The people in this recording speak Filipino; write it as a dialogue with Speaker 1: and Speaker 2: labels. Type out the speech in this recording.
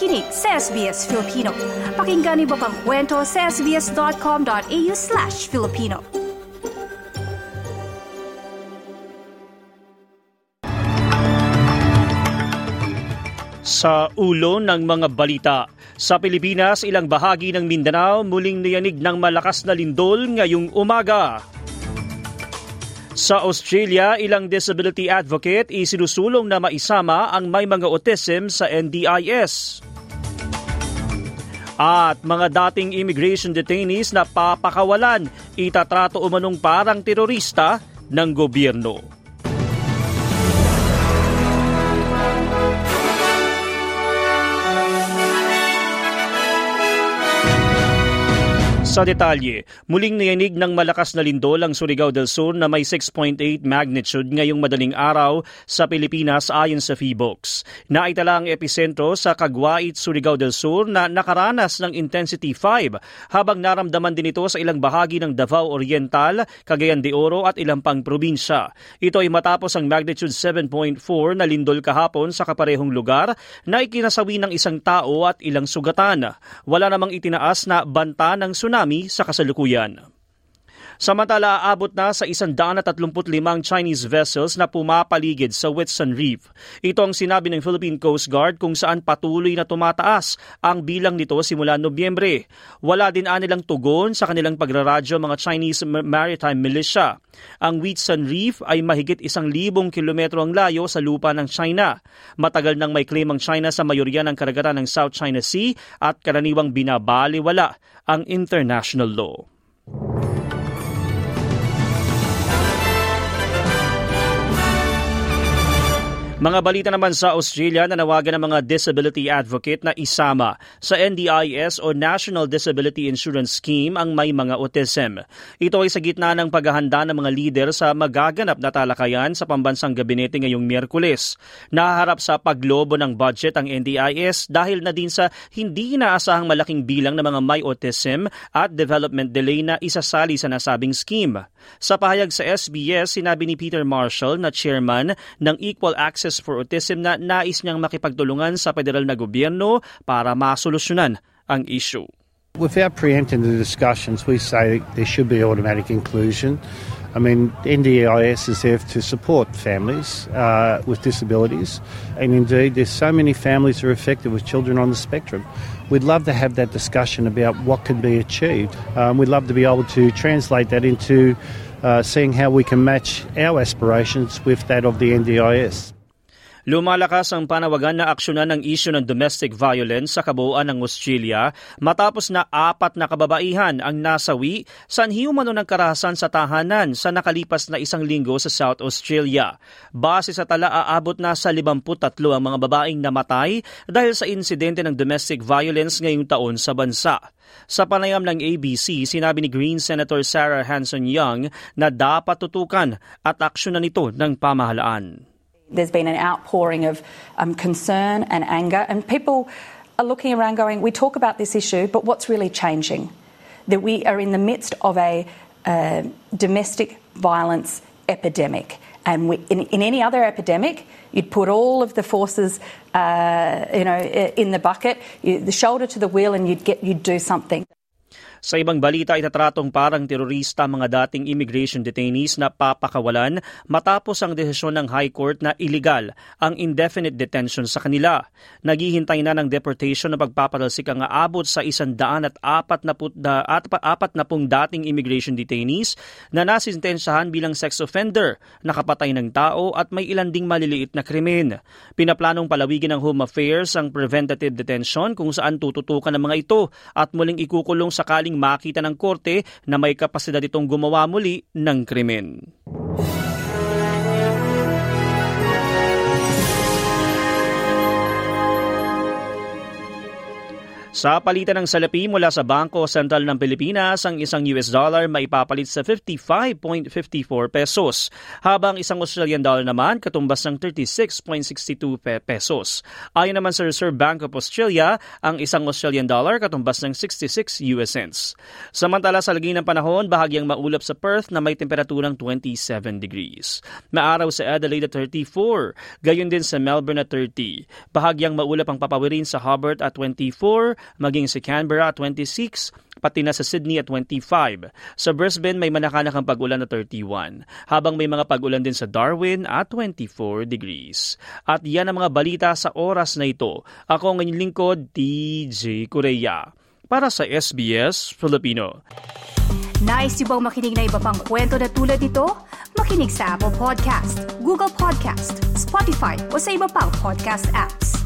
Speaker 1: nakikinig sa SBS Filipino. Pakinggan niyo pang kwento sa sbs.com.au slash Filipino.
Speaker 2: Sa ulo ng mga balita, sa Pilipinas, ilang bahagi ng Mindanao muling niyanig ng malakas na lindol ngayong umaga. Sa Australia, ilang disability advocate isinusulong na maisama ang may mga autism sa NDIS. At mga dating immigration detainees na papakawalan, itatrato umanong parang terorista ng gobyerno. Sa detalye, muling niyanig ng malakas na lindol ang Surigao del Sur na may 6.8 magnitude ngayong madaling araw sa Pilipinas ayon sa PHIVOX. Naitala ang epicentro sa Caguait, Surigao del Sur na nakaranas ng intensity 5 habang naramdaman din ito sa ilang bahagi ng Davao Oriental, Cagayan de Oro at ilang pang probinsya. Ito ay matapos ang magnitude 7.4 na lindol kahapon sa kaparehong lugar na ikinasawi ng isang tao at ilang sugatan. Wala namang itinaas na banta ng tsunami tsunami sa kasalukuyan. Samantala, aabot na sa 135 Chinese vessels na pumapaligid sa Whitsun Reef. Ito ang sinabi ng Philippine Coast Guard kung saan patuloy na tumataas ang bilang nito simula Nobyembre. Wala din anilang tugon sa kanilang pagraradyo mga Chinese Maritime Militia. Ang Whitsun Reef ay mahigit isang libong kilometro ang layo sa lupa ng China. Matagal nang may claim ang China sa mayorya ng karagatan ng South China Sea at karaniwang binabaliwala ang international law. Mga balita naman sa Australia na nawagan ng mga disability advocate na isama sa NDIS o National Disability Insurance Scheme ang may mga autism. Ito ay sa gitna ng paghahanda ng mga leader sa magaganap na talakayan sa pambansang gabinete ngayong Miyerkules. Naharap sa paglobo ng budget ang NDIS dahil na din sa hindi inaasahang malaking bilang ng mga may autism at development delay na isasali sa nasabing scheme. Sa pahayag sa SBS, sinabi ni Peter Marshall na chairman ng Equal Access Services for Autism na nais niyang makipagtulungan sa federal na gobyerno para masolusyonan ang issue.
Speaker 3: Without preempting the discussions, we say there should be automatic inclusion. I mean, NDIS is there to support families uh, with disabilities, and indeed, there's so many families that are affected with children on the spectrum. We'd love to have that discussion about what can be achieved. Um, we'd love to be able to translate that into uh, seeing how we can match our aspirations with that of the NDIS.
Speaker 2: Lumalakas ang panawagan na aksyonan ng isyu ng domestic violence sa kabuuan ng Australia matapos na apat na kababaihan ang nasawi sa umano ng karahasan sa tahanan sa nakalipas na isang linggo sa South Australia. Base sa tala, aabot na sa 53 ang mga babaeng namatay dahil sa insidente ng domestic violence ngayong taon sa bansa. Sa panayam ng ABC, sinabi ni Green Senator Sarah Hanson Young na dapat tutukan at aksyonan ito ng pamahalaan.
Speaker 4: There's been an outpouring of um, concern and anger, and people are looking around going, We talk about this issue, but what's really changing? That we are in the midst of a uh, domestic violence epidemic. And we, in, in, any other epidemic, you'd put all of the forces, uh, you know, in the bucket, you, the shoulder to the wheel, and you'd get, you'd do something.
Speaker 2: Sa ibang balita, itatratong parang terorista mga dating immigration detainees na papakawalan matapos ang desisyon ng High Court na illegal ang indefinite detention sa kanila. Naghihintay na ng deportation na pagpapatalsik ang aabot sa isandaan at apat na, put, na, at, apat na pong dating immigration detainees na nasintensyahan bilang sex offender, nakapatay ng tao at may ilan ding maliliit na krimen. Pinaplanong palawigin ng Home Affairs ang preventative detention kung saan tututukan ng mga ito at muling ikukulong sakaling sakaling makita ng korte na may kapasidad itong gumawa muli ng krimen. Sa palitan ng salapi mula sa Bangko Sentral ng Pilipinas, ang isang US dollar maipapalit sa 55.54 pesos, habang isang Australian dollar naman katumbas ng 36.62 pesos. Ayon naman sa Reserve Bank of Australia, ang isang Australian dollar katumbas ng 66 US cents. Samantala sa lagi ng panahon, bahagyang maulap sa Perth na may temperaturang 27 degrees. Maaraw sa Adelaide at 34, gayon din sa Melbourne at 30. Bahagyang maulap ang papawirin sa Hobart at 24, maging sa Canberra at 26, pati na sa Sydney at 25. Sa Brisbane may manakanakang pag-ulan na 31, habang may mga pag-ulan din sa Darwin at 24 degrees. At yan ang mga balita sa oras na ito. Ako ang inyong lingkod, DJ Korea. Para sa SBS Filipino.
Speaker 1: Nice yung bang makinig na iba pang kwento na tulad ito? Makinig sa Apple Podcast, Google Podcast, Spotify o sa iba pang podcast apps.